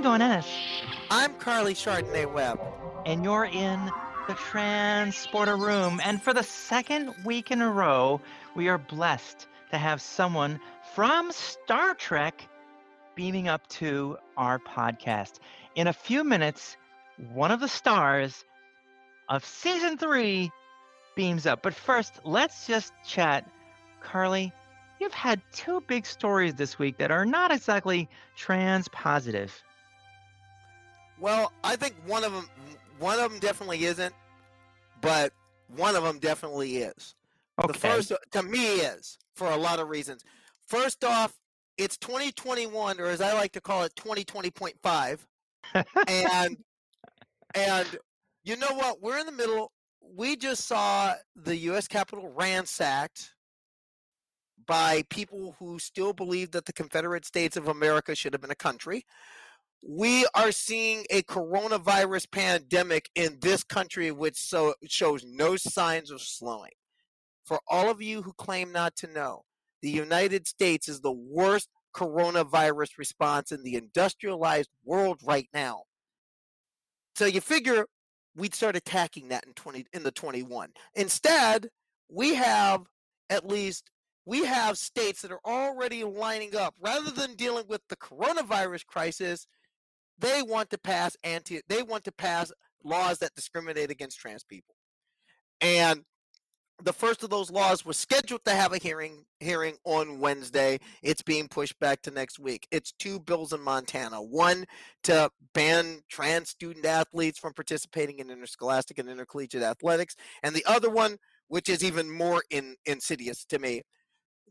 I'm Dawn Ennis. I'm Carly Chardonnay Webb. And you're in the Transporter Room. And for the second week in a row, we are blessed to have someone from Star Trek beaming up to our podcast. In a few minutes, one of the stars of season three beams up. But first, let's just chat. Carly, you've had two big stories this week that are not exactly trans positive. Well, I think one of them, one of them definitely isn't, but one of them definitely is. Okay. The first, to me, is for a lot of reasons. First off, it's 2021, or as I like to call it, 2020.5, and and you know what? We're in the middle. We just saw the U.S. Capitol ransacked by people who still believe that the Confederate States of America should have been a country. We are seeing a coronavirus pandemic in this country, which so shows no signs of slowing. For all of you who claim not to know, the United States is the worst coronavirus response in the industrialized world right now. So you figure we'd start attacking that in 20 in the 21. Instead, we have at least we have states that are already lining up rather than dealing with the coronavirus crisis they want to pass anti they want to pass laws that discriminate against trans people and the first of those laws was scheduled to have a hearing hearing on Wednesday. It's being pushed back to next week. It's two bills in Montana. One to ban trans student athletes from participating in interscholastic and intercollegiate athletics, and the other one, which is even more in, insidious to me,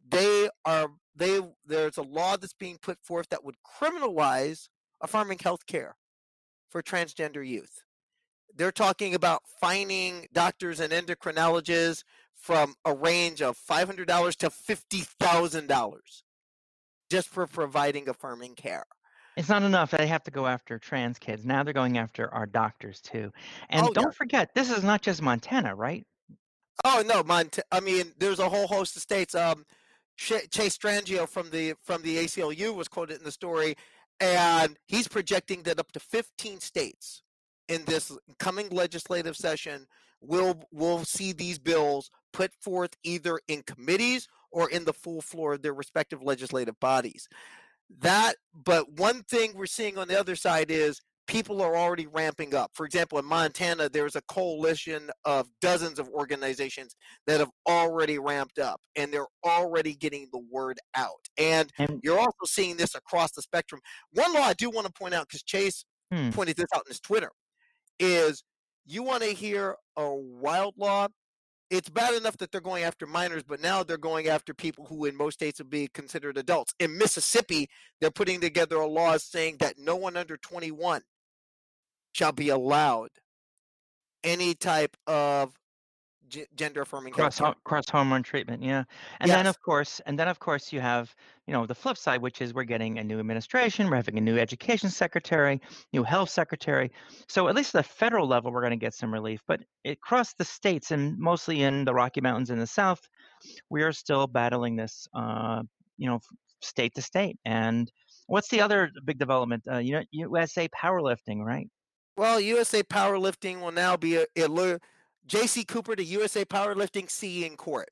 they are they there's a law that's being put forth that would criminalize affirming health care for transgender youth. They're talking about fining doctors and endocrinologists from a range of $500 to $50,000 just for providing affirming care. It's not enough. They have to go after trans kids. Now they're going after our doctors too. And Oh, don't yeah. forget, this is not just Montana, right? Oh no, Mont- I mean, there's a whole host of states. Um, Chase Strangio from the from the ACLU was quoted in the story, and he's projecting that up to 15 states in this coming legislative session will will see these bills put forth either in committees or in the full floor of their respective legislative bodies. That, but one thing we're seeing on the other side is people are already ramping up. For example, in Montana, there's a coalition of dozens of organizations that have already ramped up and they're already getting the word out. And you're also seeing this across the spectrum. One law I do want to point out, because Chase hmm, pointed this out in his Twitter, is you want to hear a wild law. It's bad enough that they're going after minors, but now they're going after people who, in most states, would be considered adults. In Mississippi, they're putting together a law saying that no one under 21 shall be allowed any type of g- gender affirming cross cross hormone treatment, yeah. And then of course, and then of course you have, you know, the flip side, which is we're getting a new administration, we're having a new education secretary, new health secretary. So at least at the federal level, we're going to get some relief. But across the states and mostly in the Rocky Mountains in the South, we are still battling this, uh, you know, state to state. And what's the other big development? Uh, you know, USA powerlifting, right? Well, USA Powerlifting will now be a, a JayCee Cooper to USA Powerlifting C in court.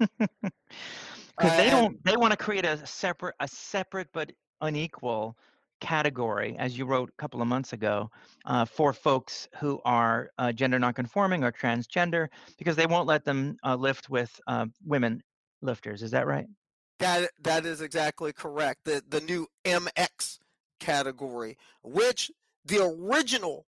Because they don't, they want to create a separate, a separate but unequal category, as you wrote a couple of months ago, uh, for folks who are uh, gender nonconforming or transgender, because they won't let them uh, lift with uh, women lifters. Is that right? that that is exactly correct. The the new MX category, which the original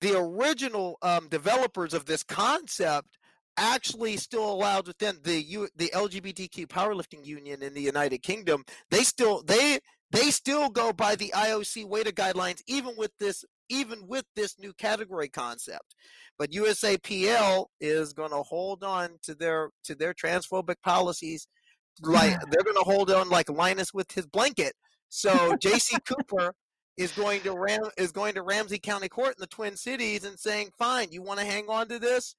the original um, developers of this concept actually still allowed within the U, the LGBTQ powerlifting union in the United Kingdom. They still they they still go by the IOC weighted guidelines, even with this even with this new category concept. But USAPL is going to hold on to their to their transphobic policies, like they're going to hold on like Linus with his blanket. So JayCee Cooper is going to Ram is going to Ramsey County Court in the Twin Cities and saying, "Fine, you want to hang on to this?"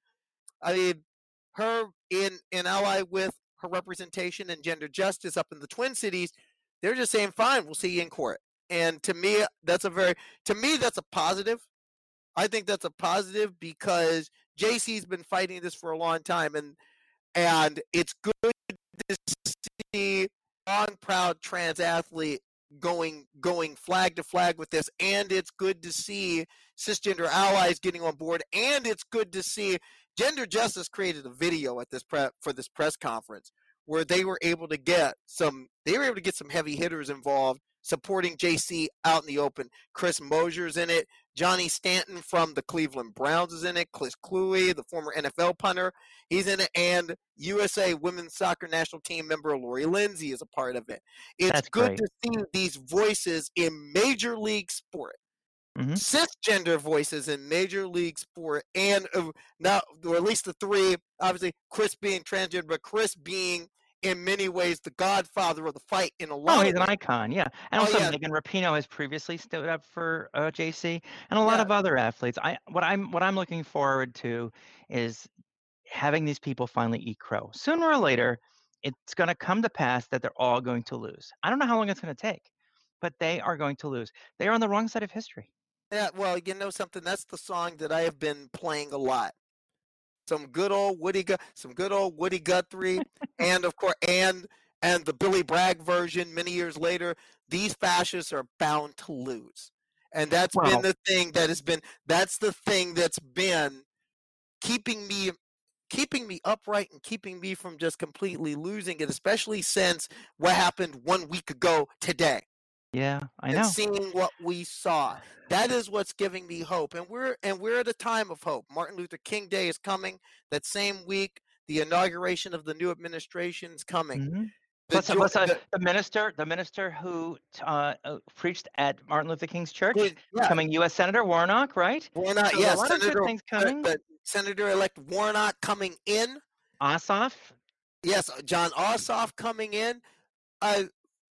I mean, her in in ally with her representation and gender justice up in the Twin Cities, they're just saying, "Fine, we'll see you in court." and to me, that's a very to me that's a positive. I think that's a positive because JayCee's been fighting this for a long time, and and it's good to see strong, proud trans athlete going going flag to flag with this, and it's good to see cisgender allies getting on board, and it's good to see Gender Justice created a video at this pre- for this press conference where they were able to get some they were able to get some heavy hitters involved supporting JayCee out in the open. Chris Mosier's in it. Johnny Stanton from the Cleveland Browns is in it. Chris Kluwe, the former NFL punter, he's in it. And USA women's soccer national team member Lori Lindsey is a part of it. It's That's good great. to see these voices in major league sport. Mhm. Cisgender voices in major league sport, and uh, now, or at least the three, obviously, Chris being transgender, but Chris being in many ways the godfather of the fight in a lot Oh, of he's an icon, yeah. And Oh, also yeah. Megan Rapinoe has previously stood up for uh, JayCee, and a lot Yeah. of other athletes. I what I'm what I'm looking forward to is having these people finally eat crow. Sooner or later, it's going to come to pass that they're all going to lose. I don't know how long it's going to take, but they are going to lose. They are on the wrong side of history. Yeah, well, you know something. That's the song that I have been playing a lot. Some good old Woody, some good old Woody Guthrie, and of course, and and the Billy Bragg version. Many years later, these fascists are bound to lose, and that's Well- been the thing that has been. That's the thing that's been keeping me keeping me upright and keeping me from just completely losing it especially since what happened one week ago today Yeah, I and know. seeing what we saw. That is what's giving me hope. And we're and we're at a time of hope. Martin Luther King Day is coming. That same week, the inauguration of the new administration is coming. Mhm. The Plus, plus uh, the- the minister, the minister who uh, uh, preached at Martin Luther King's church, the- yeah, becoming U.S. Senator Warnock, right? not. So Yeah, a lot of good Senator, things uh, coming. the Senator-elect Warnock coming in. Ossoff, Yes, uh, Jon Ossoff coming in. Uh,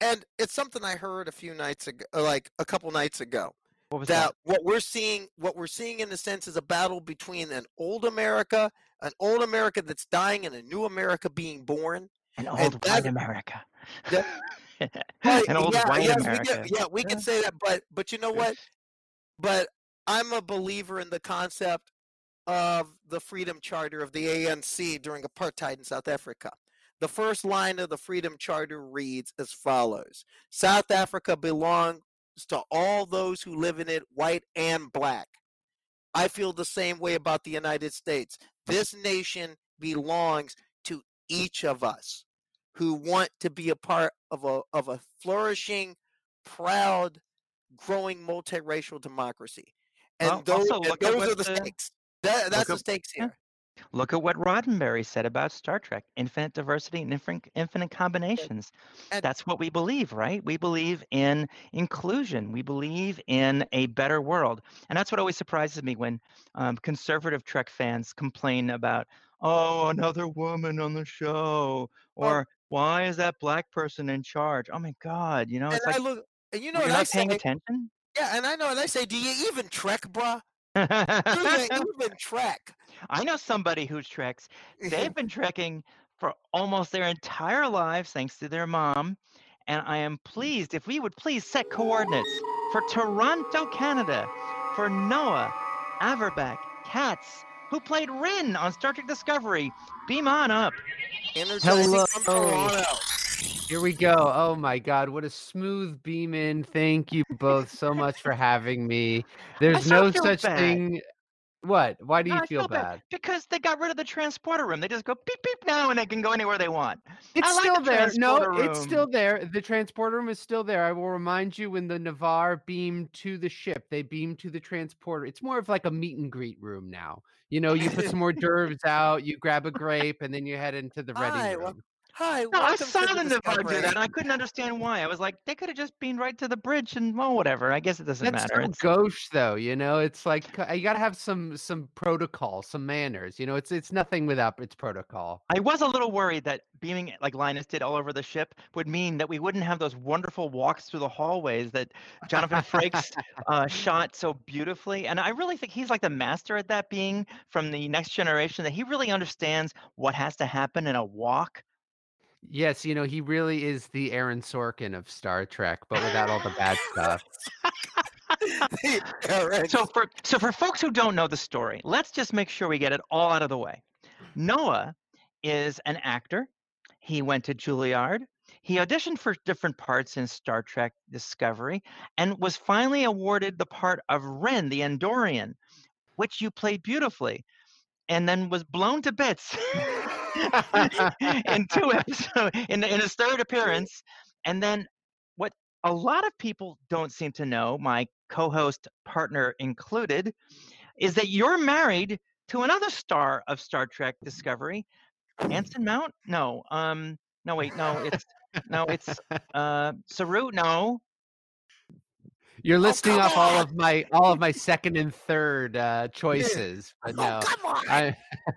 and it's something I heard a few nights ago, uh, like a couple nights ago. what was that that? what we're seeing what we're seeing in a sense is a battle between an old america an old america that's dying and a new america being born An and old white that- America. that- An old yeah, white yes, we America. can, yeah we can say that but but you know what but i'm a believer in the concept of the freedom charter of the anc during apartheid in south africa the first line of the freedom charter reads as follows south africa belongs to all those who live in it white and black I feel the same way about the United States. This nation belongs to each of us who want to be a part of a of a flourishing, proud, growing multiracial democracy. And Well, those, and those are the the- stakes. That, that's the stakes here. Look at what Roddenberry said about Star Trek: infinite diversity and infinite, infinite combinations. And- That's what we believe, right? We believe in inclusion. We believe in a better world, and that's what always surprises me when um, conservative Trek fans complain about, "Oh, another woman on the show," or "Why is that black person in charge?" Oh my God, you know, And it's I like look, and you know you're what I not say? paying attention. Yeah, and I know, and I say, do you even trek, bruh? Do you even trek? I know somebody who treks. They've been trekking for almost their entire lives thanks to their mom. And I am pleased if we would please set coordinates for Toronto, Canada, for Noah Averbach Katz, who played Ryn on Star Trek Discovery. Beam on up. Energizing from Hello. Here we go. Oh my God, what a smooth beam in. Thank you both so much for having me. There's no such bad. thing. What? Why do you I feel bad? Because they got rid of the transporter room. They just go beep beep now and they can go anywhere they want. It's like still the there. No, transporter it's still there. The transporter room is still there. I will remind you when the Ni'Var beamed to the ship, they beamed to the transporter. It's more of like a meet and greet room now. You know, you put some more d'oeuvres out, you grab a grape, and then you head into the ready Hi, room. Hi, No, I saw to the the Ni'Var do that, and I couldn't understand why. I was like, they could have just been right to the bridge and well, whatever. I guess it doesn't That's matter. so It's, gauche, though. You know, it's like you gotta have some some protocol, some manners. You know, it's it's nothing without its protocol. I was a little worried that beaming like Linus did all over the ship would mean that we wouldn't have those wonderful walks through the hallways that Jonathan Frakes uh, shot so beautifully. And I really think he's like the master at that, being from the next generation, that he really understands what has to happen in a walk. Yes, you know, he really is the Aaron Sorkin of Star Trek, but without all the bad stuff. So for so for folks who don't know the story, let's just make sure we get it all out of the way. Noah is an actor. He went to Juilliard. He auditioned for different parts in Star Trek Discovery and was finally awarded the part of Ryn, the Andorian, which you played beautifully, and then was blown to bits in two episodes in, in his third appearance. And then what a lot of people don't seem to know, my co-host partner included, is that you're married to another star of Star Trek Discovery, Anson Mount? No, um, no, wait, no, it's no, it's uh, Saru. No, You're listing come off all of my all of my second and third uh, choices, but Oh, no. come on! I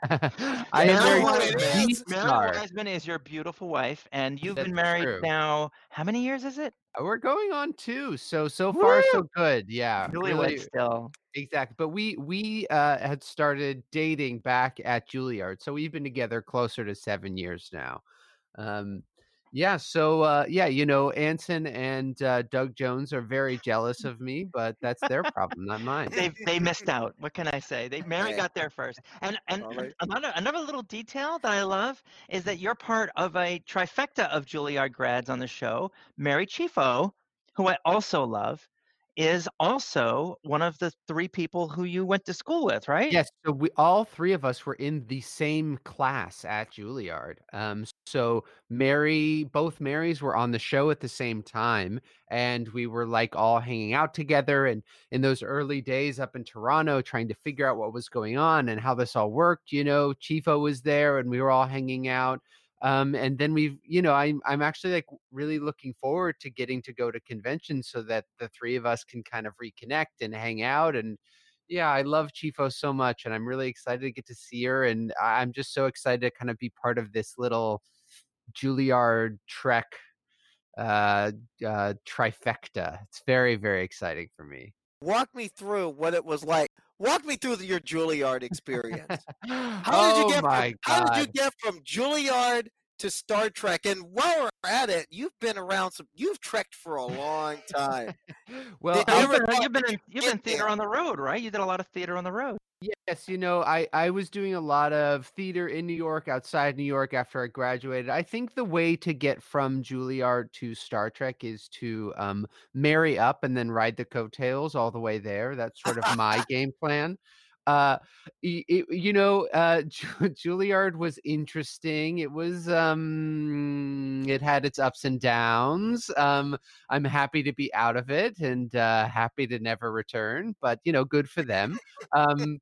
I am know married what to it is. Mary star. Wiseman is your beautiful wife, and you've been married true. now. How many years is it? We're going on two, so so far so good. Yeah, Newlywed really still. exactly. But we we uh, had started dating back at Juilliard, so we've been together closer to seven years now. Um, yeah, so uh, yeah, you know, Anson and uh, Doug Jones are very jealous of me, but that's their problem, not mine. They they missed out. What can I say? They Mary got there first. And and All right. another another little detail that I love is that you're part of a trifecta of Juilliard grads on the show. Mary Chieffo, who I also love, is also one of the three people who you went to school with, right? Yes, so we all three of us were in the same class at Juilliard. Um, so Mary, both Marys were on the show at the same time, and we were like all hanging out together. And in those early days up in Toronto, trying to figure out what was going on and how this all worked, you know, Chieffo was there, and we were all hanging out. Um, and then we've, you know, I'm I'm actually like really looking forward to getting to go to conventions so that the three of us can kind of reconnect and hang out and yeah, I love Chieffo so much, and I'm really excited to get to see her. And I'm just so excited to kind of be part of this little Juilliard Trek uh, uh, trifecta. It's very, very exciting for me. Walk me through what it was like. Walk me through the, your Juilliard experience. How oh did you get my from, How did you oh get from Juilliard to Star Trek? And while we're at it, you've been around some. You've trekked for a long time. well, you I uh, you've been, you've been in you've been theater there? on the road, right? You did a lot of theater on the road. Yes, you know, I I was doing a lot of theater in New York, outside New York after I graduated. I think the way to get from Juilliard to Star Trek is to um, marry up and then ride the coattails all the way there. That's sort of my game plan. Uh, it, you know, uh, Juilliard was interesting. It was um, it had its ups and downs. Um, I'm happy to be out of it and uh, happy to never return. But you know, good for them. Um,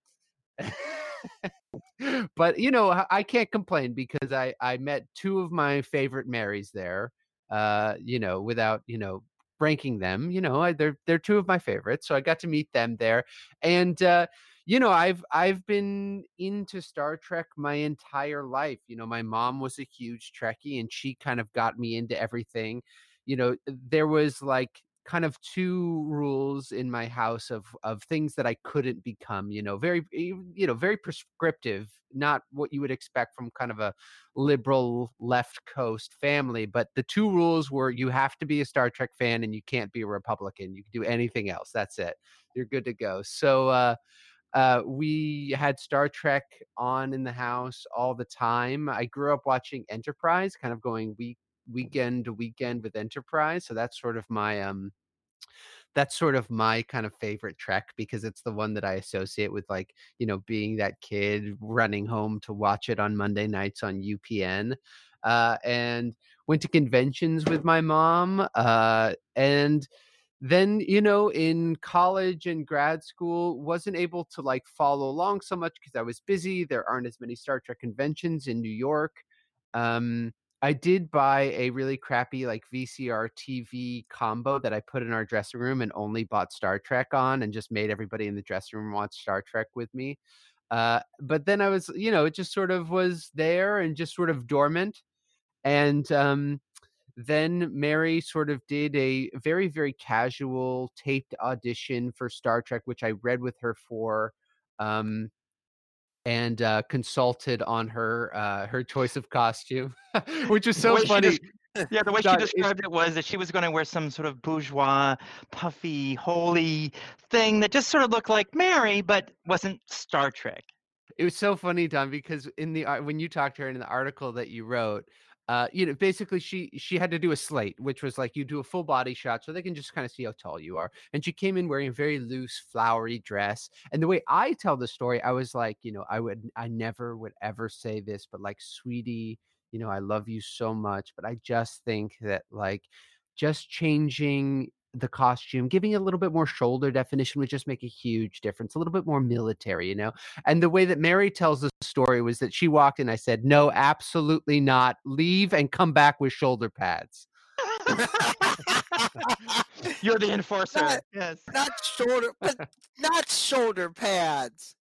but you know, I can't complain because I I met two of my favorite Marys there. Uh, you know, without you know ranking them, you know, I, they're they're two of my favorites, so I got to meet them there, and uh, you know, I've I've been into Star Trek my entire life. You know, my mom was a huge Trekkie, and she kind of got me into everything. You know, there was like kind of two rules in my house of of things that I couldn't become, you know, very you know, very prescriptive, not what you would expect from kind of a liberal left coast family, but the two rules were you have to be a Star Trek fan and you can't be a Republican. You can do anything else. That's it. You're good to go. So uh uh, we had Star Trek on in the house all the time. I grew up watching Enterprise, kind of going week weekend to weekend with Enterprise. So that's sort of my um that's sort of my kind of favorite trek because it's the one that I associate with like, you know, being that kid running home to watch it on Monday nights on UPN. Uh, and went to conventions with my mom. Uh, and then, you know, in college and grad school, wasn't able to like follow along so much because I was busy. There aren't as many Star Trek conventions in New York. Um, I did buy a really crappy like VCR TV combo that I put in our dressing room and only bought Star Trek on and just made everybody in the dressing room watch Star Trek with me. Uh, but then I was, you know, it just sort of was there and just sort of dormant. And um, then Mary sort of did a very, very casual taped audition for Star Trek, which I read with her for. Um, and uh, consulted on her uh, her choice of costume, which The so funny. yeah, the way she described it was that she was going to wear some sort of bourgeois, puffy, holy thing that just sort of looked like Mary, but wasn't Star Trek. it was so funny, Dawn, because in the when you talked to her in the article that you wrote, uh, you know, basically she she had to do a slate, which was like you do a full body shot so they can just kind of see how tall you are. And she came in wearing a very loose, flowery dress. And the way I tell the story, I was like, you know, I would I never would ever say this, but like, sweetie, you know, I love you so much, but I just think that like just changing the costume, giving it a little bit more shoulder definition would just make a huge difference, a little bit more military, you know? And the way that Mary tells the story was that she walked in, I said, No, absolutely not. Leave and come back with shoulder pads. You're the enforcer. Not- yes. not shoulder, but not shoulder pads.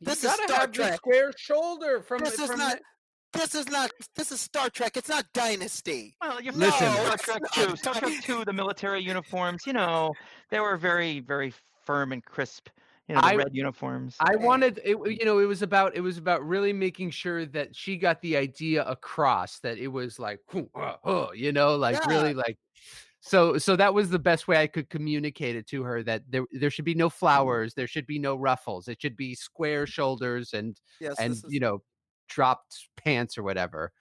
This is Star Trek. square shoulder from This is not. This is not. This is Star Trek. It's not Dynasty. Well, you've Listen. seen Star Trek not 2. Star Trek 2, the military uniforms, you know, they were very, very firm and crisp. You know, the I- red uniforms. I wanted it, you know, it was about it was about really making sure that she got the idea across that it was like, "Hoo, uh, uh," you know, like Yeah. really like so so that was the best way I could communicate it to her that there there should be no flowers, there should be no ruffles. It should be square shoulders and Yes, and is, you know, dropped pants or whatever.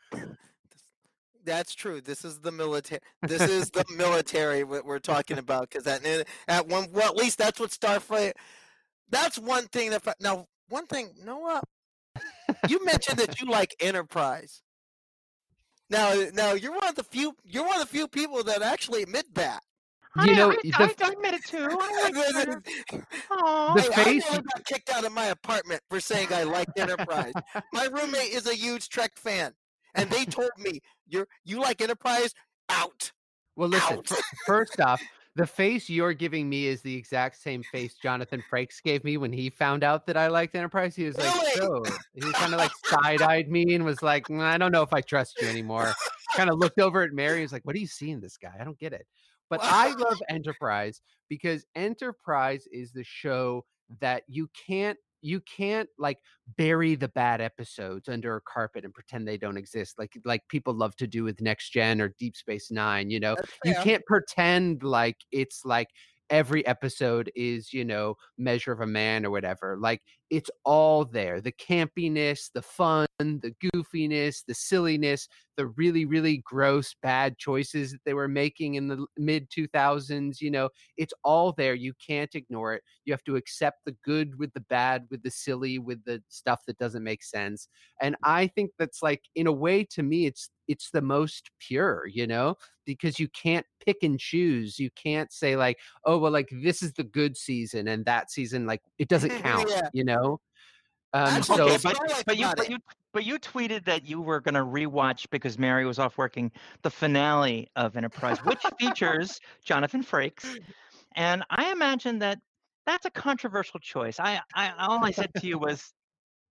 that's true. This is the military. This is the military what we're talking about because at eh, at one well at least that's what Starfleet. That's one thing that now one thing Noah. You mentioned that you like Enterprise. Now, eh, now you're one of the few. You're one of the few people that actually admit that. You I, know, I, the I, f- I admit it too. The. The Hey, face- I got kicked out of my apartment for saying I liked Enterprise. my roommate is a huge Trek fan, and they told me you're you like Enterprise out. Well, listen, Out. first off, the face you're giving me is the exact same face Jonathan Frakes gave me when he found out that I liked Enterprise. He was like, Really? so he kind of like side eyed me and was like, "Mm, I don't know if I trust you anymore. kind of looked over at Mary and was like, What are you seeing this guy? I don't get it. But I love Enterprise because Enterprise is the show that you can't you can't like bury the bad episodes under a carpet and pretend they don't exist like like people love to do with next gen or deep space nine you know? You can't pretend like it's like every episode is you know measure of a man or whatever like it's all there the campiness the fun the goofiness the silliness the really really gross bad choices that they were making in the mid 2000s you know it's all there you can't ignore it you have to accept the good with the bad with the silly with the stuff that doesn't make sense and i think that's like in a way to me it's it's the most pure you know because you can't pick and choose you can't say like oh well like this is the good season and that season like it doesn't count Yeah. you know um Actually, so okay, but, what I like but you but you but you tweeted that you were going to rewatch because Mary was off working the finale of Enterprise, which features Jonathan Frakes, and I imagine that that's a controversial choice. I, I all I said to you was,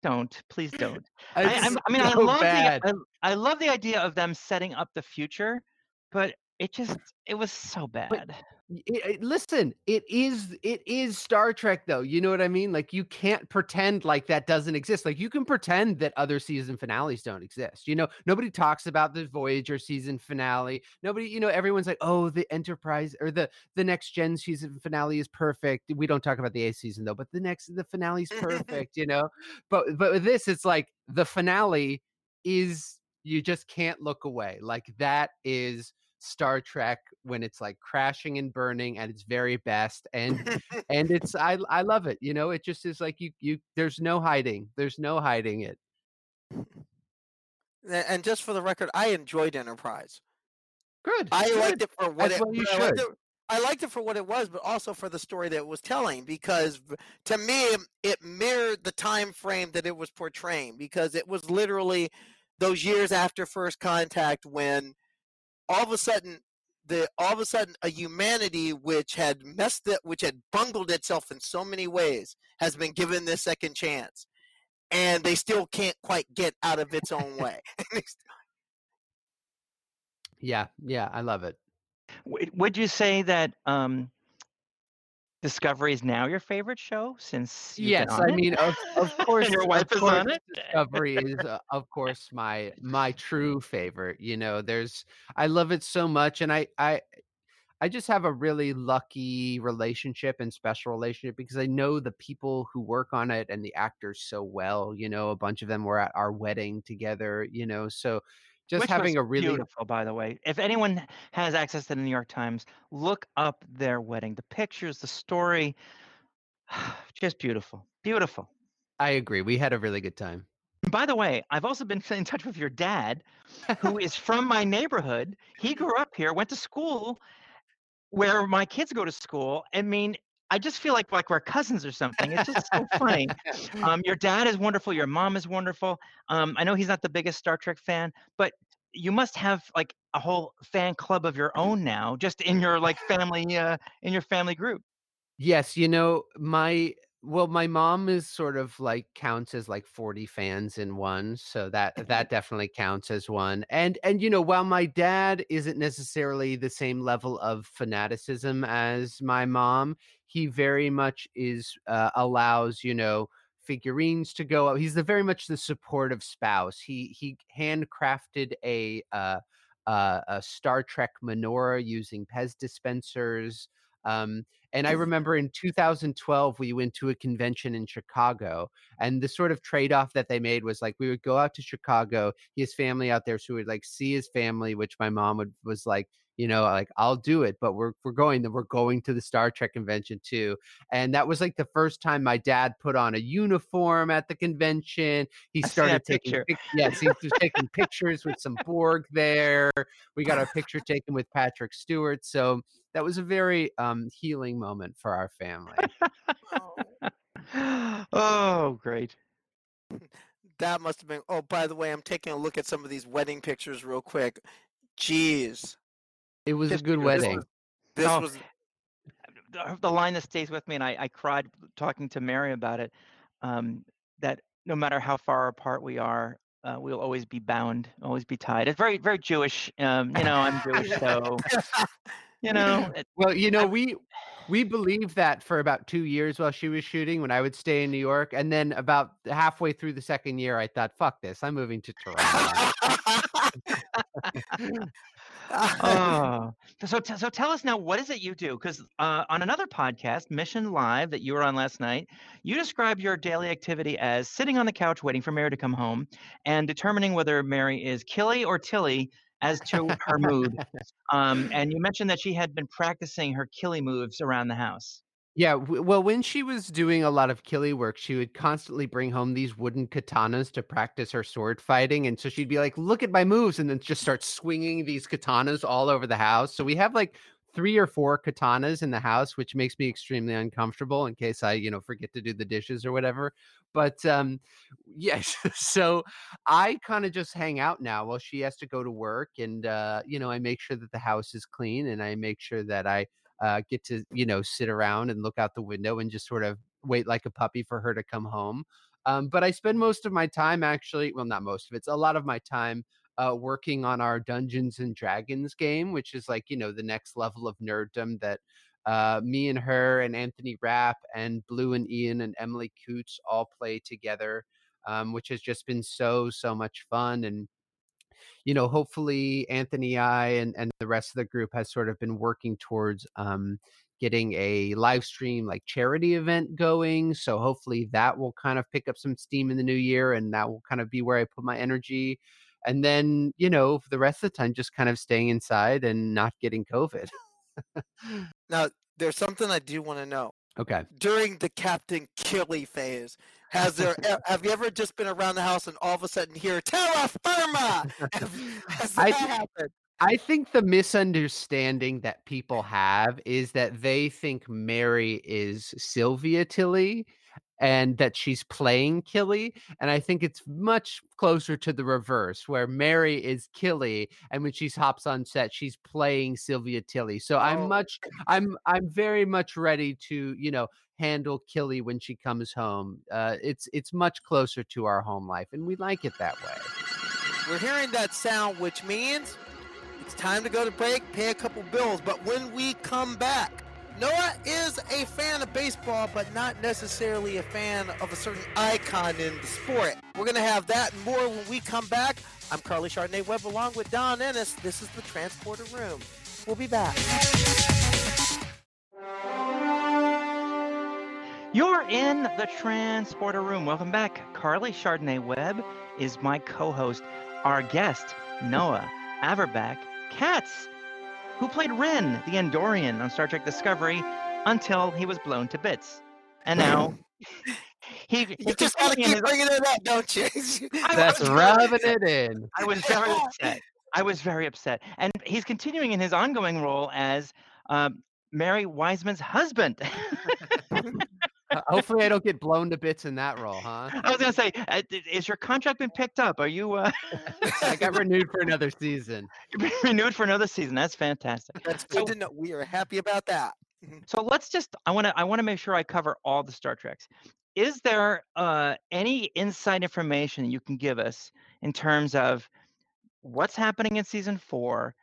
"Don't, please don't." I, I mean, I love bad. the I, I love the idea of them setting up the future, but it just it was so bad. Y- it- it- listen, it is it is Star Trek though. You know what I mean? Like you can't pretend like that doesn't exist. Like you can pretend that other season finales don't exist. You know, nobody talks about the Voyager season finale. Nobody, you know, everyone's like, "Oh, the Enterprise or the the next gen season finale is perfect." We don't talk about the A season though, but the next the finale is perfect, you know? But but with this it's like the finale is you just can't look away. Like that is Star Trek when it's like crashing and burning at its very best and and it's I I love it. You know, it just is like you you there's no hiding. There's no hiding it. And just for the record, I enjoyed Enterprise. Good. I good. liked it for what That's it. what you I liked it- I liked it for what it was, but also for the story that it was telling. Because to me, it mirrored the time frame that it was portraying. Because it was literally those years after first contact when all of a sudden the all of a sudden a humanity which had messed it which had bungled itself in so many ways has been given this second chance and they still can't quite get out of its own way Yeah, yeah, I love it. Would you say that um, Discovery is now your favorite show since Yes, I it? mean, of of course, your wife is on it? Discovery is, uh, of course, my my true favorite. You know, there's I love it so much, and I I I just have a really lucky relationship and special relationship because I know the people who work on it and the actors so well. You know, a bunch of them were at our wedding together. You know, so just Which having a really beautiful, by the way. If anyone has access to the New York Times, look up their wedding. The pictures, the story, just beautiful. Beautiful. I agree. We had a really good time. By the way, I've also been in touch with your dad, who is from my neighborhood. He grew up here, went to school where my kids go to school. I mean, I just feel like like we're cousins or something. It's just so funny. Um, your dad is wonderful. Your mom is wonderful. Um, I know he's not the biggest Star Trek fan, but you must have like a whole fan club of your own now, just in your like family, uh, in your family group. Yes, you know, my well, my mom is sort of like counts as like 40 fans in one, so that that definitely counts as one. And and you know, while my dad isn't necessarily the same level of fanaticism as my mom, he very much is uh, allows, you know, figurines to go. He's the very much the supportive spouse. He he handcrafted a uh uh, a Star Trek menorah using Pez dispensers. Um, and I remember in 2012, we went to a convention in Chicago, and the sort of trade off that they made was like we would go out to Chicago. He has family out there, so we would like see his family, which my mom would was like, you know, like I'll do it, but we're we're going. Then we're going to the Star Trek convention too, and that was like the first time my dad put on a uniform at the convention. He started taking picture. pic- yes, he was taking pictures with some Borg there. We got a picture taken with Patrick Stewart, so that was a very um, healing moment for our family. oh, great. That must have been. Oh, by the way, I'm taking a look at some of these wedding pictures real quick. Jeez, It was a good beautiful. this wedding. was this Oh, was the, the line that stays with me, and I, I cried talking to Mary about it, um, that no matter how far apart we are, uh, we'll always be bound, always be tied. It's very, very Jewish. Um, you know, I'm Jewish, so you know, it, Well, you know, I- we we believed that for about two years while she was shooting when I would stay in New York, and then about halfway through the second year, I thought, "Fuck this! I'm moving to Toronto." oh, so t- so tell us now, what is it you do? Because uh, on another podcast, Mission Live, that you were on last night, you described your daily activity as sitting on the couch waiting for Mary to come home and determining whether Mary is Killy or Tilly as to her mood. Um, and you mentioned that she had been practicing her Killy moves around the house. Yeah, well, when she was doing a lot of killy work, she would constantly bring home these wooden katanas to practice her sword fighting, and so she'd be like, "Look at my moves," and then just start swinging these katanas all over the house. So we have like three or four katanas in the house, which makes me extremely uncomfortable in case I, you know, forget to do the dishes or whatever. But um, yes, so I kind of just hang out now while she has to go to work, and uh, you know, I make sure that the house is clean, and I make sure that I uh, get to you know sit around and look out the window and just sort of wait like a puppy for her to come home. Um, but I spend most of my time actually, well, not most of it, it's a lot of my time uh, working on our Dungeons and Dragons game, which is like you know the next level of nerddom that uh, me and her and Anthony Rapp and Blu and Ian and Emily Coutts all play together, um, which has just been so so much fun and you know, hopefully Anthony I and, and the rest of the group has sort of been working towards um, getting a live stream like charity event going. So hopefully that will kind of pick up some steam in the new year and that will kind of be where I put my energy. And then, you know, for the rest of the time, just kind of staying inside and not getting COVID. now, there's something I do want to know. okay. During the Captain Killy phase, has there have you ever just been around the house and all of a sudden hear terra firma? Has that I- happened? I think the misunderstanding that people have is that they think Mary is Sylvia Tilly and that she's playing Killy. And I think it's much closer to the reverse, where Mary is Killy, and when she hops on set, she's playing Sylvia Tilly. So Oh. I'm much I'm I'm very much ready to, you know, handle Killy when she comes home. Uh it's it's much closer to our home life, and we like it that way. We're hearing that sound, which means it's time to go to break, pay a couple bills. But when we come back, Noah is a fan of baseball, but not necessarily a fan of a certain icon in the sport. We're going to have that and more when we come back. I'm Carly Chardonnay Webb along with Dawn Ennis. This is the Transporter Room. We'll be back. You're in the Transporter Room. Welcome back. Carly Chardonnay Webb is my co host. Our guest, Noah Averbach Katz, who played Ryn, the Andorian, on Star Trek Discovery until he was blown to bits. And now. He, he you just gotta keep his... bringing it up, don't you? That's rubbing it in. I was very upset. I was very upset. And he's continuing in his ongoing role as um, Mary Wiseman's husband. Uh, hopefully, I don't get blown to bits in that role, huh? I was gonna say, uh, is your contract been picked up? Are you? Uh... I got renewed for another season. renewed for another season. That's fantastic. That's good so, to know. We are happy about that. So let's just. I want to. I want to make sure I cover all the Star Treks. Is there uh, any inside information you can give us in terms of what's happening in season four,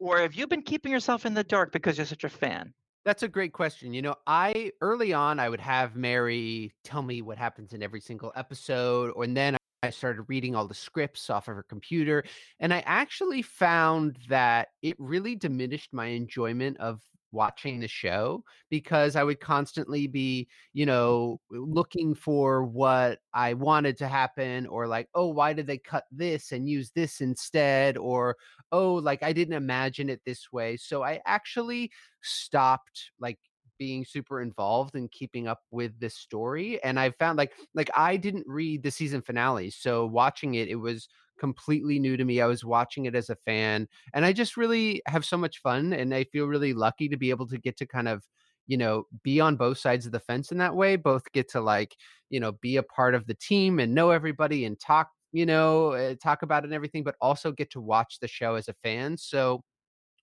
or have you been keeping yourself in the dark because you're such a fan? That's a great question. You know, I early on I would have Mary tell me what happens in every single episode, and then I started reading all the scripts off of her computer, and I actually found that it really diminished my enjoyment of watching the show because I would constantly be, you mm-hmm. know, looking for what I wanted to happen or like, oh, why did they cut this and use this instead? Or, oh, like I didn't imagine it this way. So I actually stopped like being super involved in keeping up with this story and i found like like i didn't read the season finale so watching it it was completely new to me. I was watching it as a fan, and I just really have so much fun. And I feel really lucky to be able to get to kind of, you know, be on both sides of the fence in that way. Both get to like, you know, be a part of the team and know everybody and talk, you know, uh, talk about it and everything, but also get to watch the show as a fan. So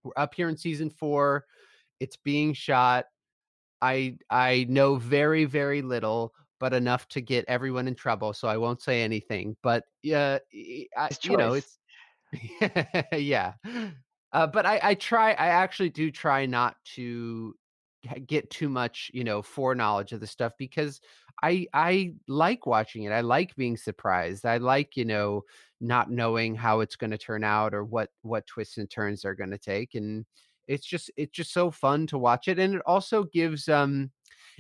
we're up here in season four. It's being shot. I I know very very little, but enough to get everyone in trouble. So I won't say anything. But yeah, uh, you know, it's yeah. Uh, but I, I try. I actually do try not to get too much, you know, foreknowledge of the stuff because I I like watching it. I like being surprised. I like, you know, not knowing how it's going to turn out or what what twists and turns they're going to take and it's just it's just so fun to watch it and it also gives um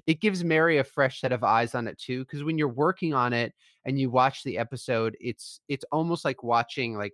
it gives Mary a fresh set of eyes on it too. Because when you're working on it and you watch the episode, it's it's almost like watching like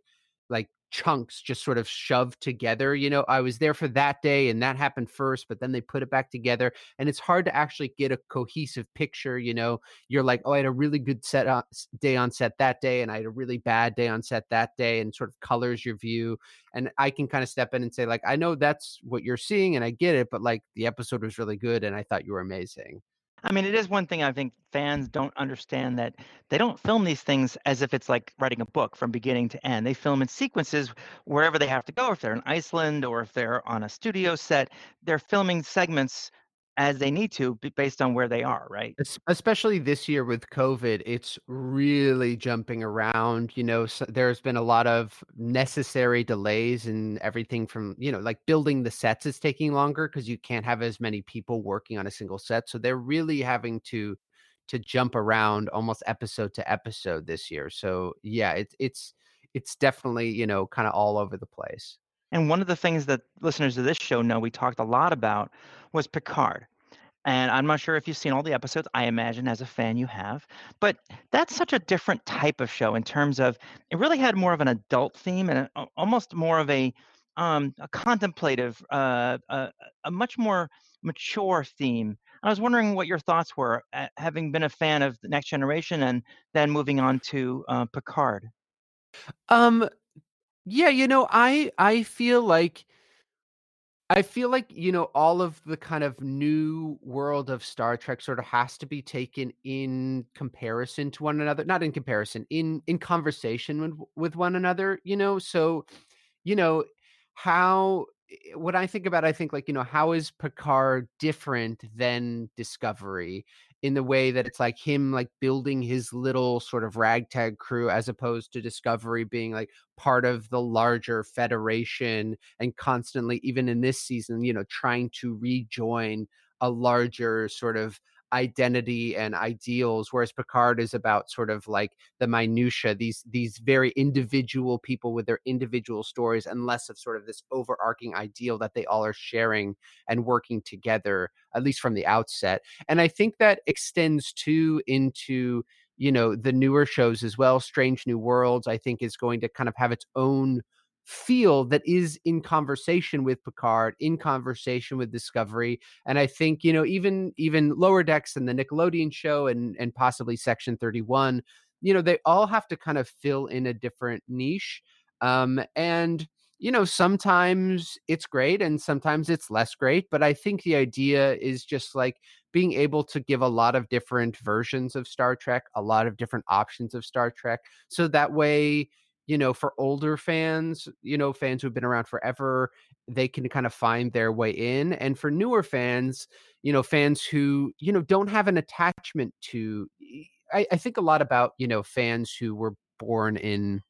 like chunks just sort of shoved together. You know, I was there for that day and that happened first, but then they put it back together. And it's hard to actually get a cohesive picture. You know, you're like, oh, I had a really good set on, day on set that day, and I had a really bad day on set that day, and sort of colors your view. And I can kind of step in and say, like, I know that's what you're seeing and I get it, but like the episode was really good and I thought you were amazing. I mean, it is one thing I think fans don't understand that they don't film these things as if it's like writing a book from beginning to end. They film in sequences wherever they have to go. If they're in Iceland or if they're on a studio set, they're filming segments as they need to based on where they are, right? Especially this year with COVID, it's really jumping around. You know, so there's been a lot of necessary delays and everything from, you know, like building the sets is taking longer because you can't have as many people working on a single set. So they're really having to to jump around almost episode to episode this year. So yeah, it's it's it's definitely, you know, kind of all over the place. And one of the things that listeners of this show know we talked a lot about was Picard. And I'm not sure if you've seen all the episodes. I imagine as a fan you have. But that's such a different type of show in terms of it really had more of an adult theme and a, almost more of a um, a contemplative, uh, a, a, much more mature theme. I was wondering what your thoughts were, uh, having been a fan of the Next Generation and then moving on to uh, Picard. Um, yeah, you know, I I feel like I feel like, you know, all of the kind of new world of Star Trek sort of has to be taken in comparison to one another, not in comparison, in in conversation with with one another, you know? So, you know, how eh, when I think about I think like, you know, how is Picard different than Discovery? In the way that it's like him like building his little sort of ragtag crew as opposed to discovery being like part of the larger federation and constantly even in this season you know trying to rejoin a larger sort of identity and ideals whereas picard is about sort of like the minutia these these very individual people with their individual stories and less of sort of this overarching ideal that they all are sharing and working together at least from the outset. And i think that extends too into you know the newer shows as well. Strange new worlds i think is going to kind of have its own feel that is in conversation with Picard, in conversation with Discovery, and I think you know even even Lower Decks and the Nickelodeon show and and possibly Section Thirty One, you know they all have to kind of fill in a different niche, um, and you know sometimes it's great and sometimes it's less great, but I think the idea is just like being able to give a lot of different versions of Star Trek, a lot of different options of Star Trek, so that way you know, for older fans, you know, fans who've been around forever, they can kind of find their way in. And for newer fans, you know, fans who, you know, don't have an attachment to, I, I think a lot about, you know, fans who were born in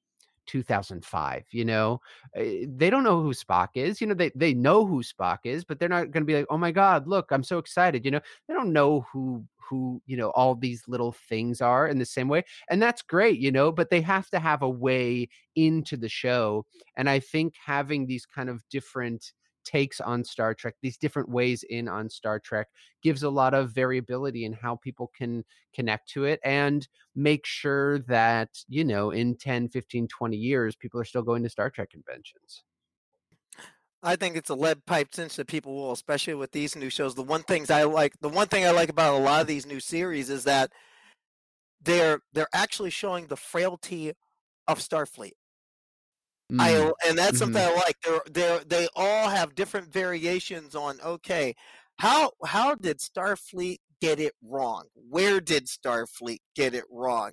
2005 you know? Eh, they don't know who spock is you know they they know who spock is but they're not going to be like oh my god look i'm so excited you know? They don't know who who you know all these little things are in the same way and that's great you know but they have to have a way into the show and i think having these kind of different takes on Star Trek, these different ways in on Star Trek gives a lot of variability in how people can connect to it and make sure that, you know, in 10, 15, 20 years, people are still going to Star Trek conventions. I think it's a lead pipe cinch that people will, especially with these new shows. The one things I like, the one thing I like about a lot of these new series is that they're they're actually showing the frailty of Starfleet. Mm. I and that's mm-hmm. something I like. They're they they all have different variations on okay, how how did Starfleet get it wrong? Where did Starfleet get it wrong?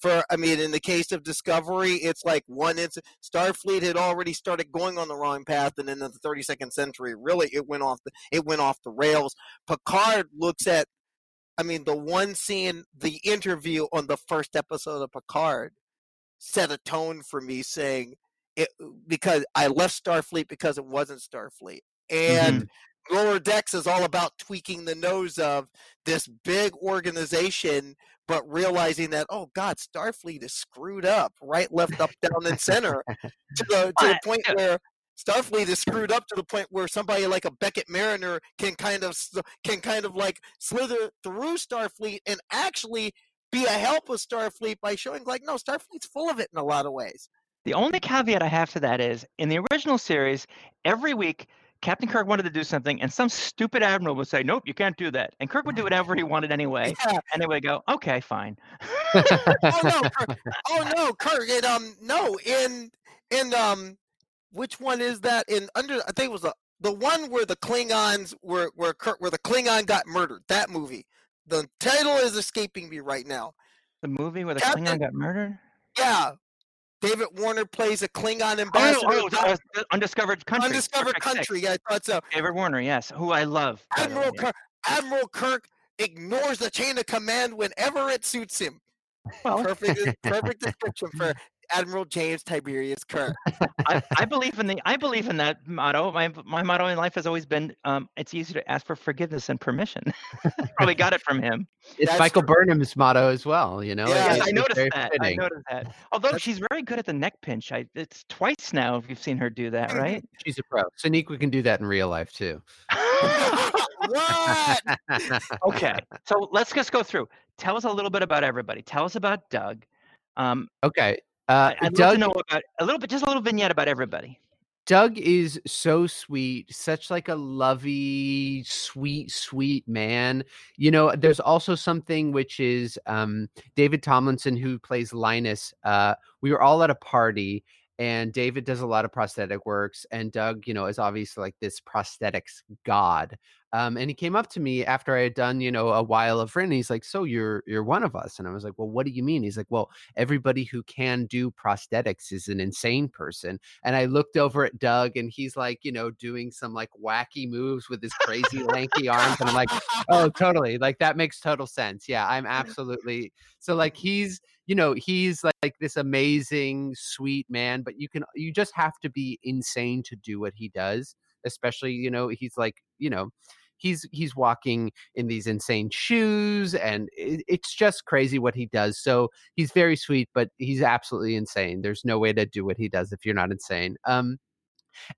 For I mean, in the case of Discovery, it's like one incident. Starfleet had already started going on the wrong path, and in the 32nd century, really, it went off the it went off the rails. Picard looks at, I mean, the one scene, the interview on the first episode of Picard, set a tone for me, saying it, because I left Starfleet because it wasn't Starfleet. And mm-hmm. Lower Decks is all about tweaking the nose of this big organization, but realizing that, oh God, Starfleet is screwed up, right, left, up, down, and center to the, to the point where Starfleet is screwed up to the point where somebody like a Beckett Mariner can kind of can kind of like slither through Starfleet and actually be a help with Starfleet by showing like no Starfleet's full of it in a lot of ways. The only caveat I have to that is in the original series, every week Captain Kirk wanted to do something, and some stupid admiral would say, "Nope, you can't do that." And Kirk would do whatever he wanted anyway, yeah. and they would go, "Okay, fine." oh no, Kirk. oh no, Kirk! It, um, no, in in um, which one is that? In under, I think it was the the one where the Klingons were where Kirk where the Klingon got murdered. That movie. The title is escaping me right now. The movie where the Captain, Klingon got murdered. Yeah, David Warner plays a Klingon ambassador. Oh, oh, uh, undiscovered country. Undiscovered country. Yeah, I thought so. David Warner, yes, who I love. Admiral Kirk, Admiral Kirk ignores the chain of command whenever it suits him. Well. Perfect, perfect description for Admiral James Tiberius Kirk. I, I, believe in the I believe in that motto. My my motto in life has always been um, it's easy to ask for forgiveness and permission. Probably got it from him. It's That's Michael true. Burnham's motto as well, you know. Yeah, I noticed that. Fitting. I noticed that. Although That's... she's very good at the neck pinch. I it's twice now if you've seen her do that, right? She's a pro. we can do that in real life too. what? okay. So let's just go through. Tell us a little bit about everybody. Tell us about Doug. Um, okay. Uh, I'd Doug, love to know about a little bit, just a little vignette about everybody. Doug is so sweet, such like a lovey, sweet, sweet man. You know, there's also something which is um, David Tomlinson, who plays Linus. Uh, we were all at a party, and David does a lot of prosthetic works, and Doug, you know, is obviously like this prosthetics god. Um, and he came up to me after I had done, you know, a while of Ryn. He's like, "So you're you're one of us?" And I was like, "Well, what do you mean?" He's like, "Well, everybody who can do prosthetics is an insane person." And I looked over at Doug, and he's like, you know, doing some like wacky moves with his crazy lanky arms, and I'm like, "Oh, totally! Like that makes total sense." Yeah, I'm absolutely so like he's you know he's like like this amazing sweet man but you can you just have to be insane to do what he does especially you know he's like you know he's he's walking in these insane shoes and it, it's just crazy what he does so he's very sweet but he's absolutely insane there's no way to do what he does if you're not insane um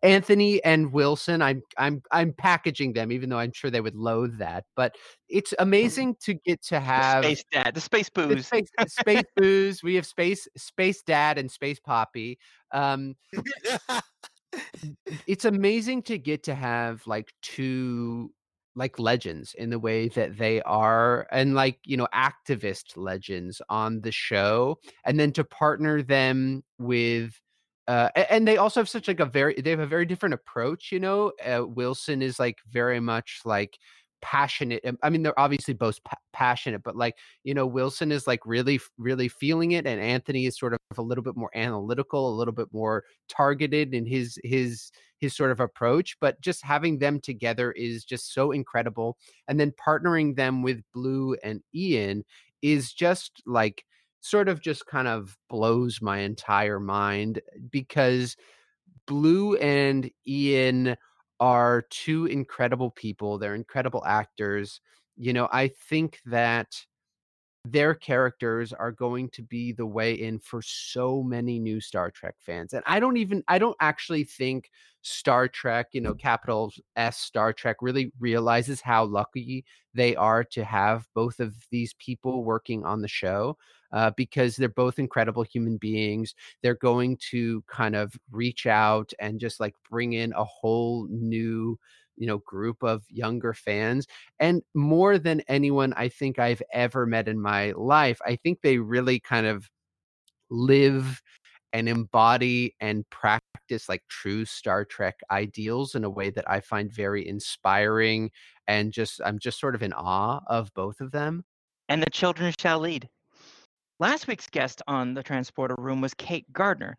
Anthony and Wilson, I'm I'm I'm packaging them, even though I'm sure they would loathe that. But it's amazing to get to have the space dad, the space the booze. space, space booze. We have space space dad and space poppy. Um, it's amazing to get to have like two like legends in the way that they are and like you know activist legends on the show and then to partner them with uh and they also have such like a very they have a very different approach you know uh, wilson is like very much like passionate um, i mean they're obviously both pa- passionate but like you know wilson is like really really feeling it and anthony is sort of a little bit more analytical a little bit more targeted in his his his sort of approach but just having them together is just so incredible and then partnering them with Blu and ian is just like sort of just kind of blows my entire mind because Blu and ian are two incredible people they're incredible actors you know i think that their characters are going to be the way in for so many new Star Trek fans. And I don't even I don't actually think Star Trek, you know, capital S Star Trek really realizes how lucky they are to have both of these people working on the show. Uh, because they're both incredible human beings. They're going to kind of reach out and just like bring in a whole new, you know, group of younger fans and more than anyone I think I've ever met in my life, I think they really kind of live and embody and practice like true Star Trek ideals in a way that I find very inspiring and just I'm just sort of in awe of both of them. and the children shall lead. Last week's guest on the transporter room was Kate Gardner,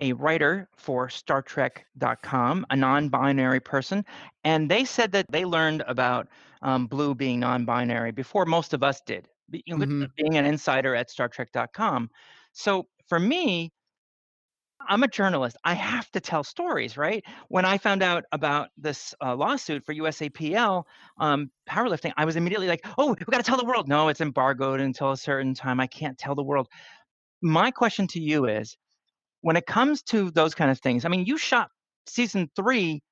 a writer for Star StarTrek.com, a non binary person. And they said that they learned about um, Blu being non binary before most of us did, be- you know, Mhm. being an insider at Star StarTrek.com. So for me, I'm a journalist. I have to tell stories, right? When I found out about this uh, lawsuit for USAPL um, powerlifting, I was immediately like, "Oh, we got to tell the world." No, it's embargoed until a certain time. I can't tell the world. My question to you is, when it comes to those kind of things, I mean, you shot season three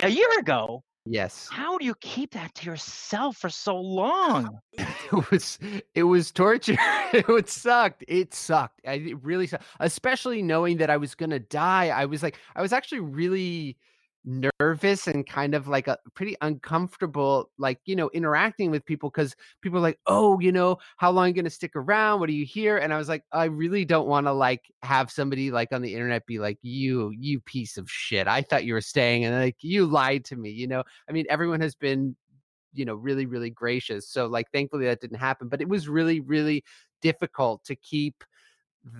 a year ago. Yes. How do you keep that to yourself for so long? it was it was torture. it sucked. It sucked. I, it really sucked. Especially knowing that I was gonna die. I was like, I was actually really nervous and kind of like a pretty uncomfortable, like you know, interacting with people because people are like, oh, you know, how long are you gonna stick around? What are you here? And I was like, I really don't want to like have somebody like on the internet be like, you, you piece of shit. I thought you were staying, and like you lied to me. You know, I mean, everyone has been you know really really gracious so like thankfully that didn't happen but it was really really difficult to keep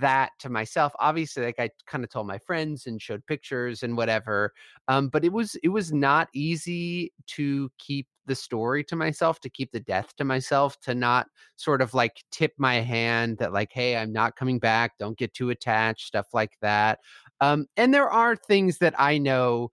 that to myself obviously like i kind of told my friends and showed pictures and whatever um but it was it was not easy to keep the story to myself to keep the death to myself to not sort of like tip my hand that like hey i'm not coming back don't get too attached stuff like that um and there are things that i know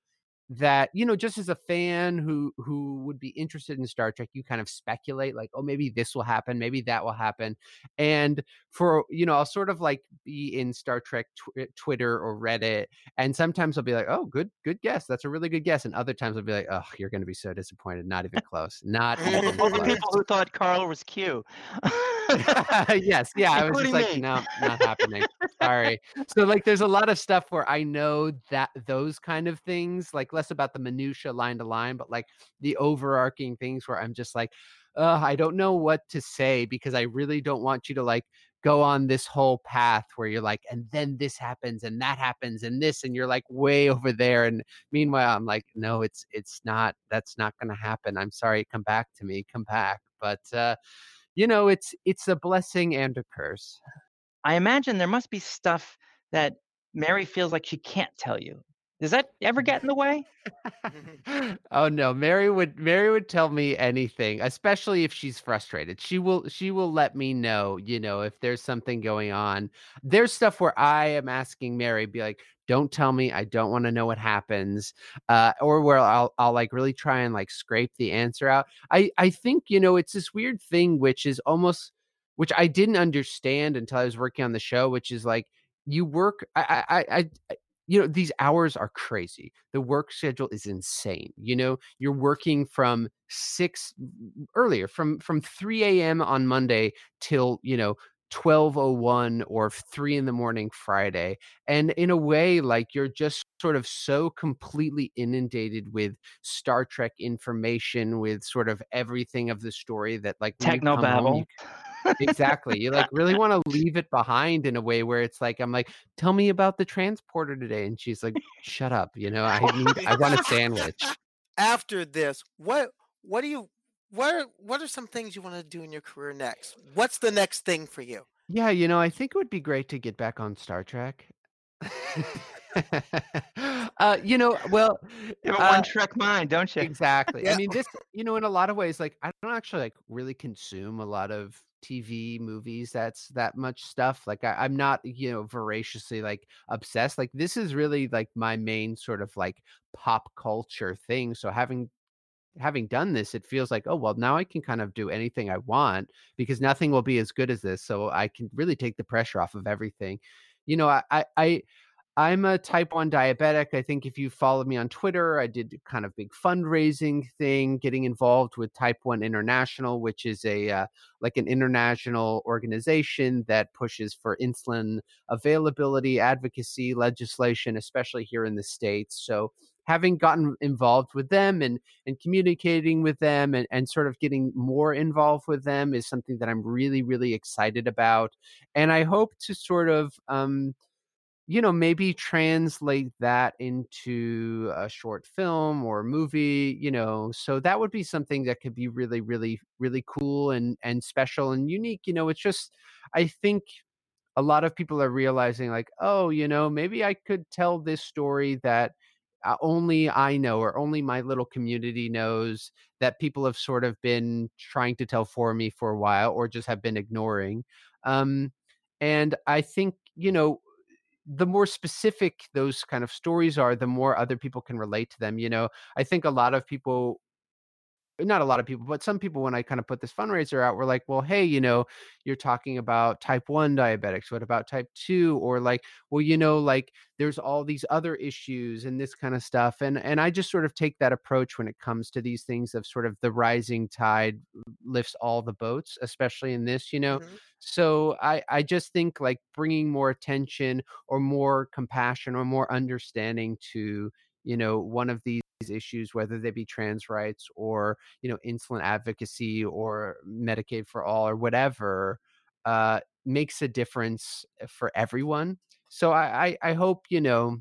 that you know just as a fan who who would be interested in star trek you kind of speculate like oh maybe this will happen maybe that will happen and for you know i'll sort of like be in star trek tw- eh, twitter or reddit and sometimes i'll be like oh good good guess that's a really good guess and other times i'll be like oh you're going to be so disappointed not even close not even All the people who thought Carl was Q. yes yeah i was just like me. no not happening sorry so like there's a lot of stuff where i know that those kind of things like less about the minutia line to line but like the overarching things where i'm just like uh, i don't know what to say because i really don't want you to like go on this whole path where you're like, and then this happens and that happens and this, and you're like way over there. And meanwhile, I'm like, no, it's it's not. That's not going to happen. I'm sorry. Come back to me. Come back. But uh, you know, it's it's a blessing and a curse. I imagine there must be stuff that Mary feels like she can't tell you. Does that ever get in the way? oh no, Mary would Mary would tell me anything, especially if she's frustrated. She will she will let me know, you know, if there's something going on. There's stuff where I am asking Mary, be like, "Don't tell me. I don't want to know what happens." Uh, or where I'll I'll like really try and like scrape the answer out. I I think you know it's this weird thing which is almost which I didn't understand until I was working on the show, which is like you work I I I you know these hours are crazy. The work schedule is insane you know? You're working from six earlier from from 3 a.m on monday till you know 1201 or 3 in the morning friday and in a way like you're just sort of so completely inundated with star trek information with sort of everything of the story that like techno babble exactly. You like really want to leave it behind in a way where it's like I'm like, tell me about the transporter today, and she's like, shut up. You know, I need, I want a sandwich. After this, what what do you what are, what are some things you want to do in your career next? What's the next thing for you? Yeah, you know, I think it would be great to get back on Star Trek. uh, you know, well, you have a uh, one track mind, don't you? Exactly. yeah. I mean, this, you know, in a lot of ways, like I don't actually like really consume a lot of TV movies that's that much stuff. Like I, I'm not, you know, voraciously like obsessed. Like this is really like my main sort of like pop culture thing. So having having done this, it feels like, oh well, now I can kind of do anything I want because nothing will be as good as this. So I can really take the pressure off of everything. You know, I I, I I'm a type 1 diabetic. I think if you followed me on Twitter, I did kind of big fundraising thing, getting involved with Type 1 International, which is a uh, like an international organization that pushes for insulin availability, advocacy, legislation, especially here in the states. So having gotten involved with them and and communicating with them and, and sort of getting more involved with them is something that I'm really, really excited about. And I hope to sort of um, you know maybe translate that into a short film or movie you know so that would be something that could be really really really cool and and special and unique you know it's just i think a lot of people are realizing like oh you know maybe i could tell this story that uh, only i know or only my little community knows that people have sort of been trying to tell for me for a while or just have been ignoring. Um and i think you know the more specific those kind of stories are, the more other people can relate to them. You know, I think a lot of people not a lot of people, but some people, when I kind of put this fundraiser out, were like, well, hey, you know, you're talking about type 1 diabetics. What about type 2? Or like, well, you know, like there's all these other issues and this kind of stuff. And and I just sort of take that approach when it comes to these things of sort of the rising tide lifts all the boats, especially in this, you know. Mm-hmm. So I I just think like bringing more attention or more compassion or more understanding to, you know, one of these issues, whether they be trans rights or you know insulin advocacy or Medicaid for all or whatever, uh, makes a difference eh, for everyone. So I, I, I hope you know,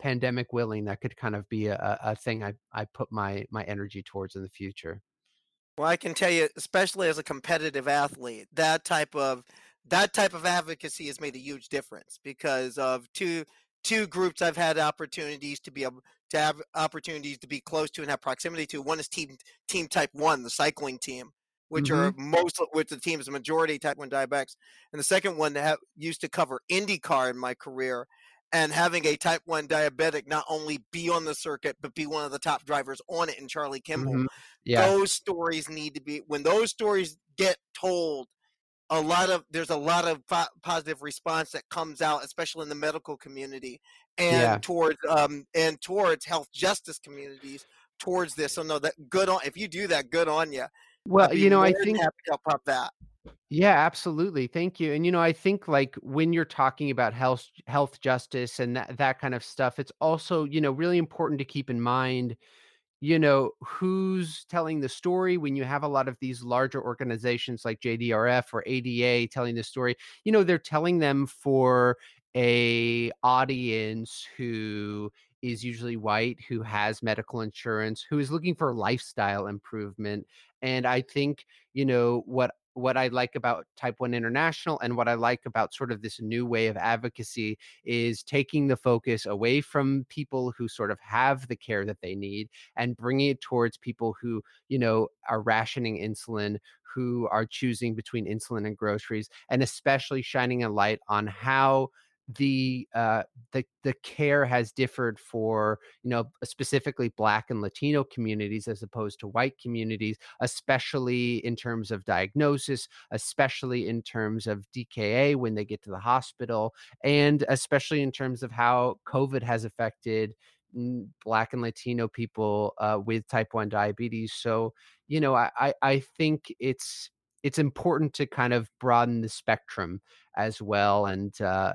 pandemic willing, that could kind of be a, a thing I, I put my my energy towards in the future. Well, I can tell you, especially as a competitive athlete, that type of that type of advocacy has made a huge difference because of two two groups I've had opportunities to be able to have opportunities to be close to and have proximity to. One is team team type one, the cycling team, which mm-hmm. are most which the team is majority type one diabetics, and the second one that have, used to cover IndyCar in my career. And having a type 1 diabetic not only be on the circuit, but be one of the top drivers on it in Charlie Kimball. Mm-hmm. Yeah. Those stories need to be, when those stories get told a lot of there's a lot of po- positive response that comes out, especially in the medical community and yeah. towards um and towards health justice communities towards this. So no, that good on if you do that, good on you. Well, you know, I think help that. Yeah, absolutely. Thank you. And you know, I think like when you're talking about health health justice and that that kind of stuff, it's also, you know, really important to keep in mind you know, who's telling the story when you have a lot of these larger organizations like JDRF or ADA telling the story, you know, they're telling them for a audience who is usually white, who has medical insurance, who is looking for lifestyle improvement. And I think, you know, what what I like about Type 1 International and what I like about sort of this new way of advocacy is taking the focus away from people who sort of have the care that they need and bringing it towards people who, you know, are rationing insulin, who are choosing between insulin and groceries, and especially shining a light on how the uh the the care has differed for you know specifically black and latino communities as opposed to white communities especially in terms of diagnosis especially in terms of dka when they get to the hospital and especially in terms of how covid has affected black and latino people uh, with type 1 diabetes. So you know i i think it's it's important to kind of broaden the spectrum as well. And uh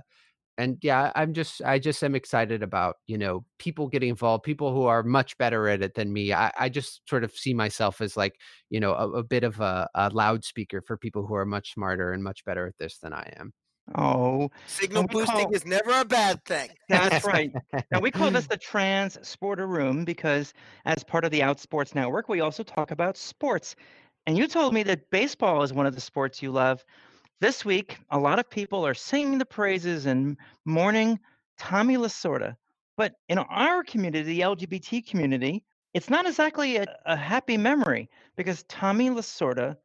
and yeah, I'm just I just am excited about, you know, people getting involved, people who are much better at it than me. I, I just sort of see myself as like, you know, a, a bit of a, a loudspeaker for people who are much smarter and much better at this than I am. Oh, signal boosting call, is never a bad thing. That's right. now we call this the Trans Sporter Room because, as part of the Outsports Network, we also talk about sports. And you told me that baseball is one of the sports you love. This week, a lot of people are singing the praises and mourning Tommy Lasorda. But in our community, the LGBT community, it's not exactly a, a happy memory because Tommy Lasorda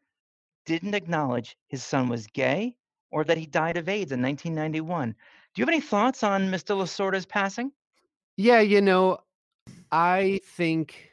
didn't acknowledge his son was gay or that he died of AIDS in 1991. Do you have any thoughts on Mr. Lasorda's passing? Yeah, you know, I think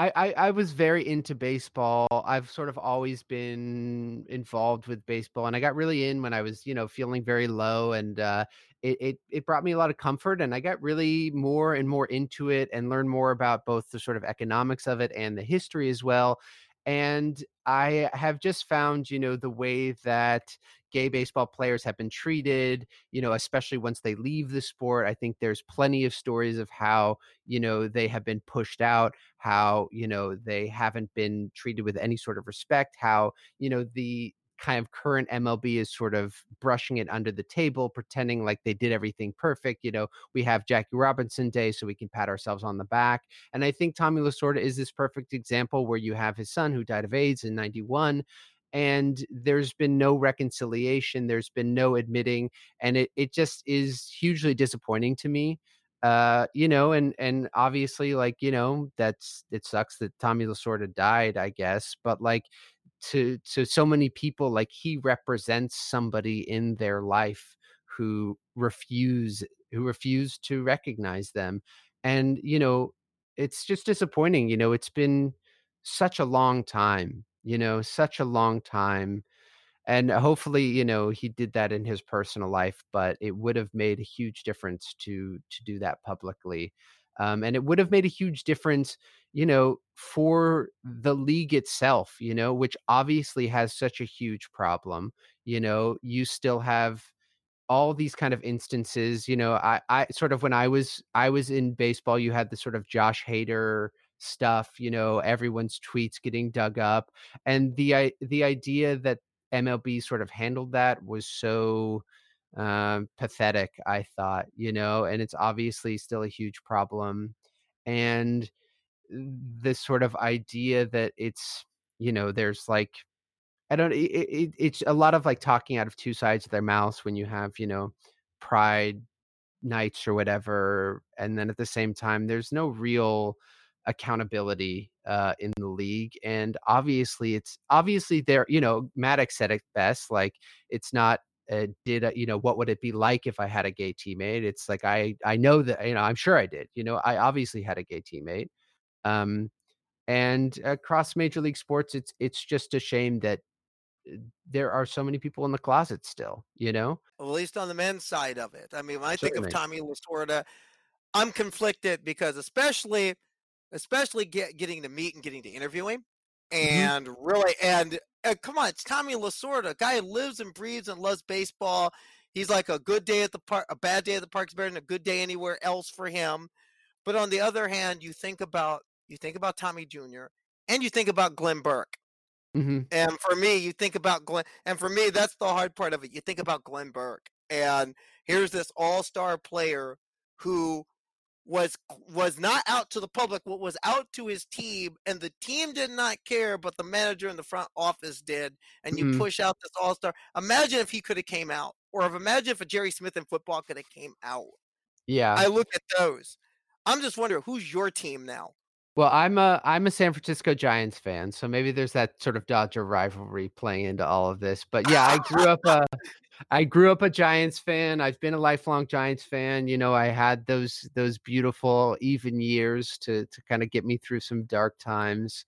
I, I, I was very into baseball. I've sort of always been involved with baseball, and I got really in when I was, you know, feeling very low, and uh, it, it it brought me a lot of comfort, and I got really more and more into it, and learned more about both the sort of economics of it and the history as well. And I have just found, you know, the way that gay baseball players have been treated, you know, especially once they leave the sport. I think there's plenty of stories of how, you know, they have been pushed out, how, you know, they haven't been treated with any sort of respect, how, you know, the kind of current MLB is sort of brushing it under the table, pretending like they did everything perfect. You know, we have Jackie Robinson Day, so we can pat ourselves on the back. And I think Tommy Lasorda is this perfect example where you have his son who died of AIDS in 91 and there's been no reconciliation there's been no admitting and it, it just is hugely disappointing to me uh you know and and obviously like you know that's it sucks that tommy lasorda died i guess but like to to so many people like he represents somebody in their life who refuse who refuse to recognize them and you know it's just disappointing you know it's been such a long time you know, such a long time. And hopefully, you know, he did that in his personal life, but it would have made a huge difference to to do that publicly. Um, and it would have made a huge difference, you know, for the league itself, you know, which obviously has such a huge problem. You know, you still have all these kind of instances you know i i sort of when i was i was in baseball you had the sort of josh hader stuff you know everyone's tweets getting dug up and the the idea that mlb sort of handled that was so um, pathetic i thought you know and it's obviously still a huge problem and this sort of idea that it's you know there's like i don't it, it, it's a lot of like talking out of two sides of their mouths when you have you know pride nights or whatever and then at the same time there's no real accountability uh, in the league. And obviously, it's obviously there. You know, Maddux said it best. Like, it's not. Uh, did uh, you know what would it be like if I had a gay teammate? It's like I I know that you know I'm sure I did. You know, I obviously had a gay teammate. Um, and across major league sports, it's it's just a shame that uh, there are so many people in the closet still. You know, well, at least on the men's side of it. I mean, when I Certainly. think of Tommy Lasorda, I'm conflicted because especially especially get, getting to meet and getting to interview him. Mm-hmm. And mm-hmm. really, and, and come on, it's Tommy Lasorda, a guy who lives and breathes and loves baseball. He's like a good day at the park, a bad day at the park's better than a good day anywhere else for him. But on the other hand, you think about you think about Tommy Jr., and you think about Glenn Burke. hmm And for me, you think about Glenn, and for me, that's the hard part of it. You think about Glenn Burke, and here's this all-star player who was was not out to the public, but was out to his team, and the team did not care, but the manager in the front office did. And you Mhm. push out this all-star. Imagine if he could have came out, or if imagine if a Jerry Smith in football could have came out. Yeah. I look at those. I'm just wondering who's your team now. Well, I'm a I'm a San Francisco Giants fan, so maybe there's that sort of Dodger rivalry playing into all of this. But yeah, I grew up a I grew up a Giants fan. I've been a lifelong Giants fan. You know, I had those those beautiful even years to to kind of get me through some dark times.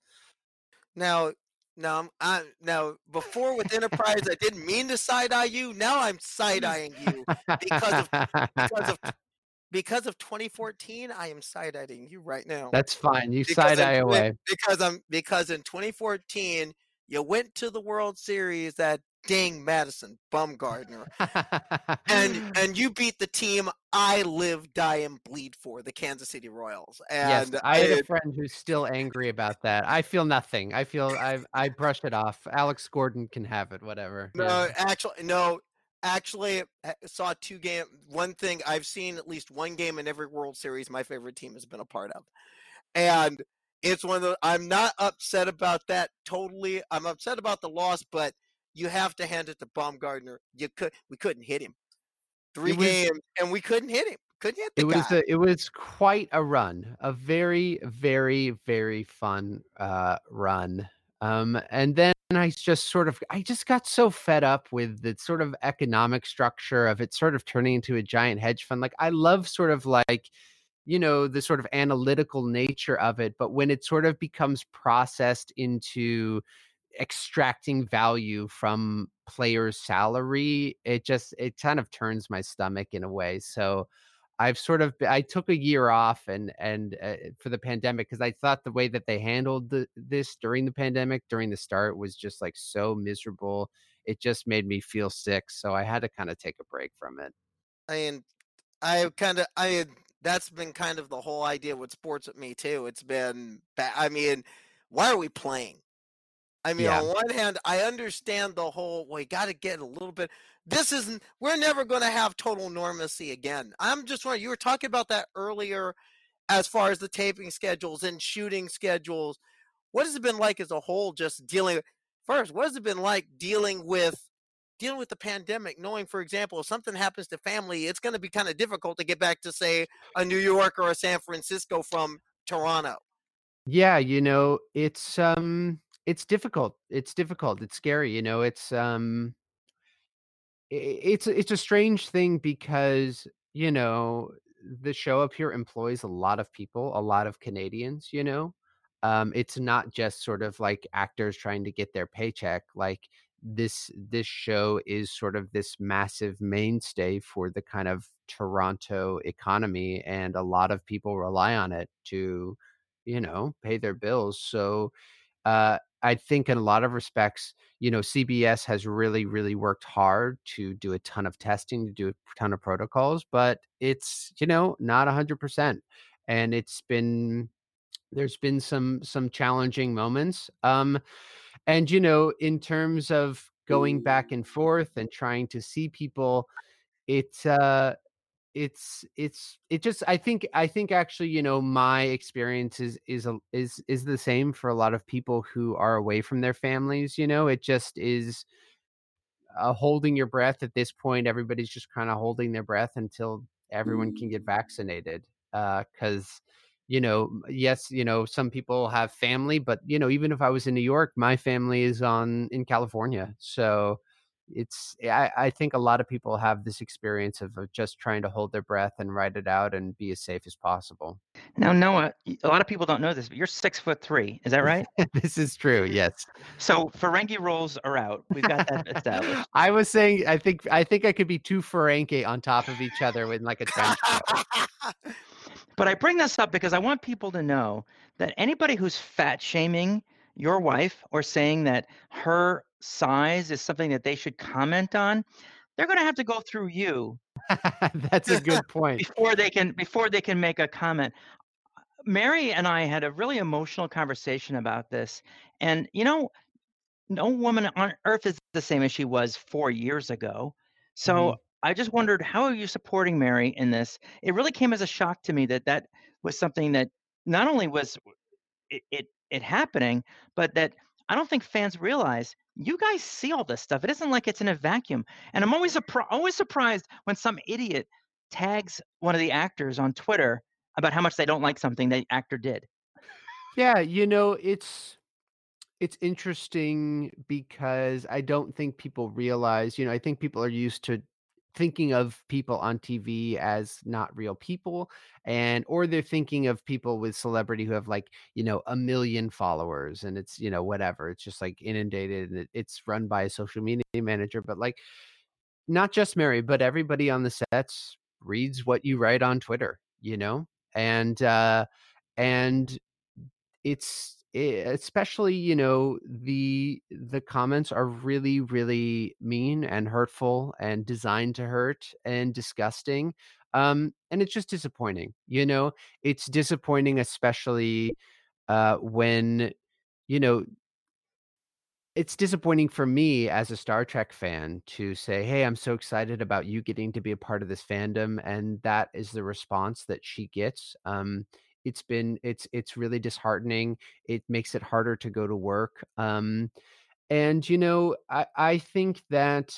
Now, now, I'm, I, now before with Enterprise, I didn't mean to side eye you. Now I'm side eyeing you because of because of because of 2014. I am side eyeing you right now. That's fine. You side eye away. because I'm because in 2014 you went to the World Series at dang Madison Bumgarner, and and you beat the team I live, die, and bleed for, the Kansas City Royals. yes, And I had a friend who's still angry about that. I feel nothing. I feel I I brush it off. Alex Gordon can have it. Whatever. No, Yeah. actually, no. Actually, I saw two game. One thing I've seen at least one game in every World Series. My favorite team has been a part of, and it's one of the. I'm not upset about that totally. I'm upset about the loss, but you have to hand it to Baumgartner. You could. We couldn't hit him. Three was- games, and we couldn't hit him. Couldn't hit the it was a, it was quite a run a very very very fun uh run um and then i just sort of i just got so fed up with the sort of economic structure of it sort of turning into a giant hedge fund like i love sort of like you know the sort of analytical nature of it but when it sort of becomes processed into extracting value from players salary it just it kind of turns my stomach in a way so I've sort of I took a year off and and uh, for the pandemic because I thought the way that they handled the, this during the pandemic during the start was just like so miserable. It just made me feel sick, so I had to kind of take a break from it. I mean, I kind of, I that's been kind of the whole idea with sports with me too. It's been, I mean, why are we playing? I mean, Yeah. on one hand, I understand the whole, you got to get a little bit. This isn't, we're never going to have total normacy again. I'm just wondering, you were talking about that earlier as far as the taping schedules and shooting schedules. What has it been like as a whole, just dealing, first, what has it been like dealing with dealing with the pandemic, knowing, for example, if something happens to family, it's going to be kind of difficult to get back to, say, a New York or a San Francisco from Toronto. Yeah, you know, it's um it's difficult. It's difficult. It's scary, you know. It's um it's it's a strange thing because, you know, the show up here employs a lot of people, a lot of Canadians, you know. Um it's not just sort of like actors trying to get their paycheck. Like this this show is sort of this massive mainstay for the kind of Toronto economy and a lot of people rely on it to you know, pay their bills. So uh, I think in a lot of respects, you know, CBS has really, really worked hard to do a ton of testing, to do a ton of protocols, but it's, you know, not a hundred percent. And it's been there's been some some challenging moments. Um, and you know, in terms of going back and forth and trying to see people, it's uh it's it's it just i think i think actually you know my experience is is a, is is the same for a lot of people who are away from their families you know? It just is uh, holding your breath at this point everybody's just kind of holding their breath until everyone can get vaccinated because you know yes you know some people have family but you know even if i was in new york my family is on in california so it's I, I think a lot of people have this experience of, of just trying to hold their breath and ride it out and be as safe as possible Now, Noah, a lot of people don't know this, but you're six foot three. Is that right? this is true yes So Ferengi rolls are out. We've got that established. i was saying i think i think i could be two ferengi on top of each other with like a trench. But I bring this up because I want people to know that anybody who's fat shaming your wife or saying that her size is something that they should comment on, they're going to have to go through you that's a good point before they can before they can make a comment. Mary and I had a really emotional conversation about this. And, you know, no woman on earth is the same as she was four years ago. So Mhm. I just wondered, how are you supporting Mary in this? It really came as a shock to me that that was something that not only was it, it, it happening, but that I don't think fans realize you guys see all this stuff. It isn't like it's in a vacuum. And I'm always always surprised when some idiot tags one of the actors on Twitter about how much they don't like something the actor did. Yeah, you know, it's it's interesting because I don't think people realize, you know, I think people are used to thinking of people on TV as not real people and or they're thinking of people with celebrity who have like, you know, a million followers and it's, you know, whatever. It's just like inundated and it, it's run by a social media manager, but like not just Mary, but everybody on the sets reads what you write on Twitter, you know? And uh and it's especially, you know, the the comments are really, really mean and hurtful and designed to hurt and disgusting, um, and it's just disappointing, you know? It's disappointing, especially, uh, when, you know it's disappointing for me as a Star Trek fan to say, "Hey, I'm so excited about you getting to be a part of this fandom," and that is the response that she gets. Um, it's been it's it's really disheartening. It makes it harder to go to work. Um, and you know, I I think that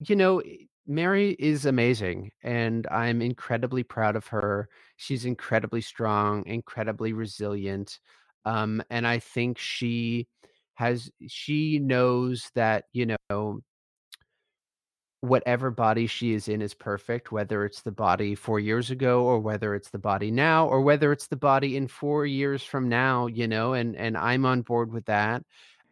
you know, Mary is amazing, and I'm incredibly proud of her. She's incredibly strong, incredibly resilient, um, and I think she has she knows that, you know, whatever body she is in is perfect, whether it's the body 4 years ago or whether it's the body now or whether it's the body in 4 years from now, you know, and and I'm on board with that.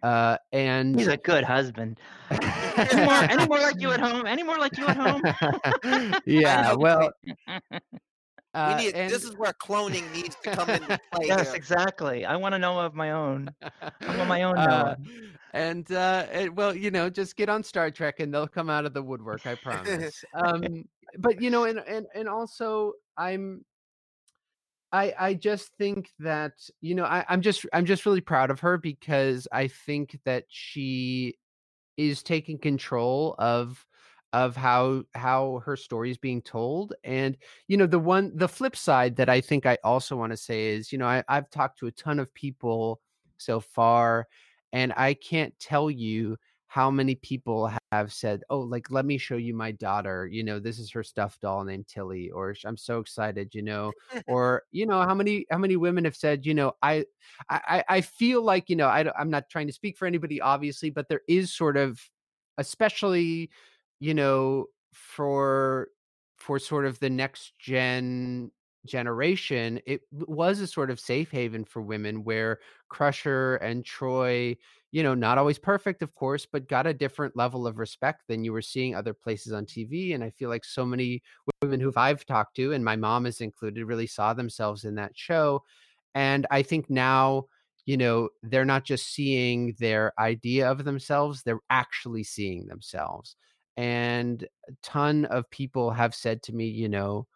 Uh, and He's a good husband. Any more any more like you at home? Any more like you at home? Yeah, well, we uh, need and this is where cloning needs to come into play Yes, here. exactly. I wanna know of my own. I want my own Uh, and uh, and, well, you know, just get on Star Trek and they'll come out of the woodwork, I promise. Um, but you know, and and and also I'm I I just think that, you know, I, I'm just I'm just really proud of her because I think that she is taking control of of how how her story is being told and you know the one the flip side that i think i also want to say is you know I, i've talked to a ton of people so far and i can't tell you how many people have said oh like let me show you my daughter you know this is her stuffed doll named tilly or i'm so excited you know or you know how many how many women have said you know i I, I I feel like you know I, I'm not trying to speak for anybody, obviously, but there is sort of, especially, you know, for for sort of the next gen generation, it was a sort of safe haven for women where Crusher and Troi, you know, not always perfect, of course, but got a different level of respect than you were seeing other places on TV. And I feel like so many women who I've talked to, and my mom is included, really saw themselves in that show and I think now, you know, they're not just seeing their idea of themselves, they're actually seeing themselves. And a ton of people have said to me, you know,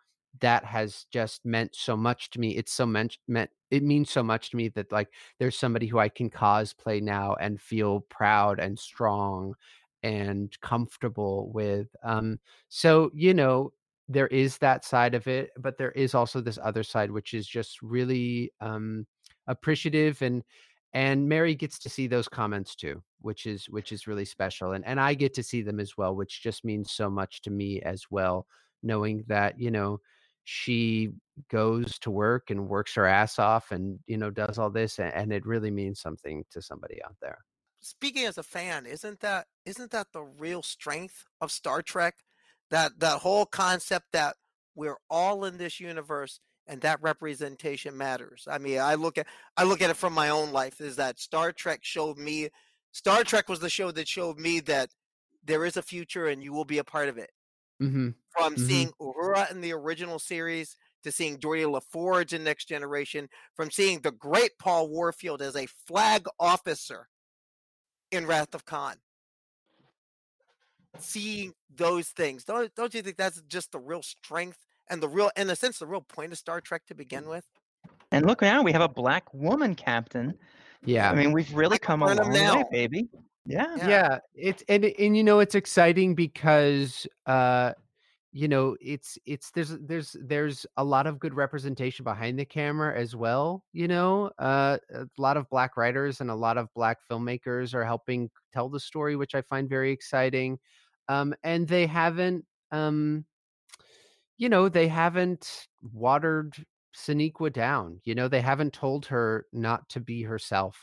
that has just meant so much to me. It's so meant meant it means so much to me that like there's somebody who I can cosplay now and feel proud and strong and comfortable with. Um, so you know, there is that side of it, but there is also this other side, which is just really um, appreciative and and Mary gets to see those comments too, which is which is really special, and and I get to see them as well, which just means so much to me as well, knowing that you know she goes to work and works her ass off and you know does all this and, and it really means something to somebody out there. Speaking as a fan, isn't that isn't that the real strength of Star Trek? That that whole concept that we're all in this universe and that representation matters. I mean, I look at I look at it from my own life is that Star Trek showed me Star Trek was the show that showed me that there is a future and you will be a part of it. hmm From hmm seeing Uhura in the original series to seeing Geordi LaForge in Next Generation, from seeing the great Paul Warfield as a flag officer in Wrath of Khan. Seeing those things, don't, don't you think that's just the real strength and the real in a sense the real point of Star Trek to begin with. And look now, we have a black woman captain. Yeah. I mean, we've really Michael come a long way, now. baby. Yeah. Yeah. yeah it's and and you know it's exciting because uh you know it's it's there's there's there's a lot of good representation behind the camera as well you know uh a lot of black writers and a lot of black filmmakers are helping tell the story which i find very exciting um and they haven't um you know they haven't watered Sonequa down you know they haven't told her not to be herself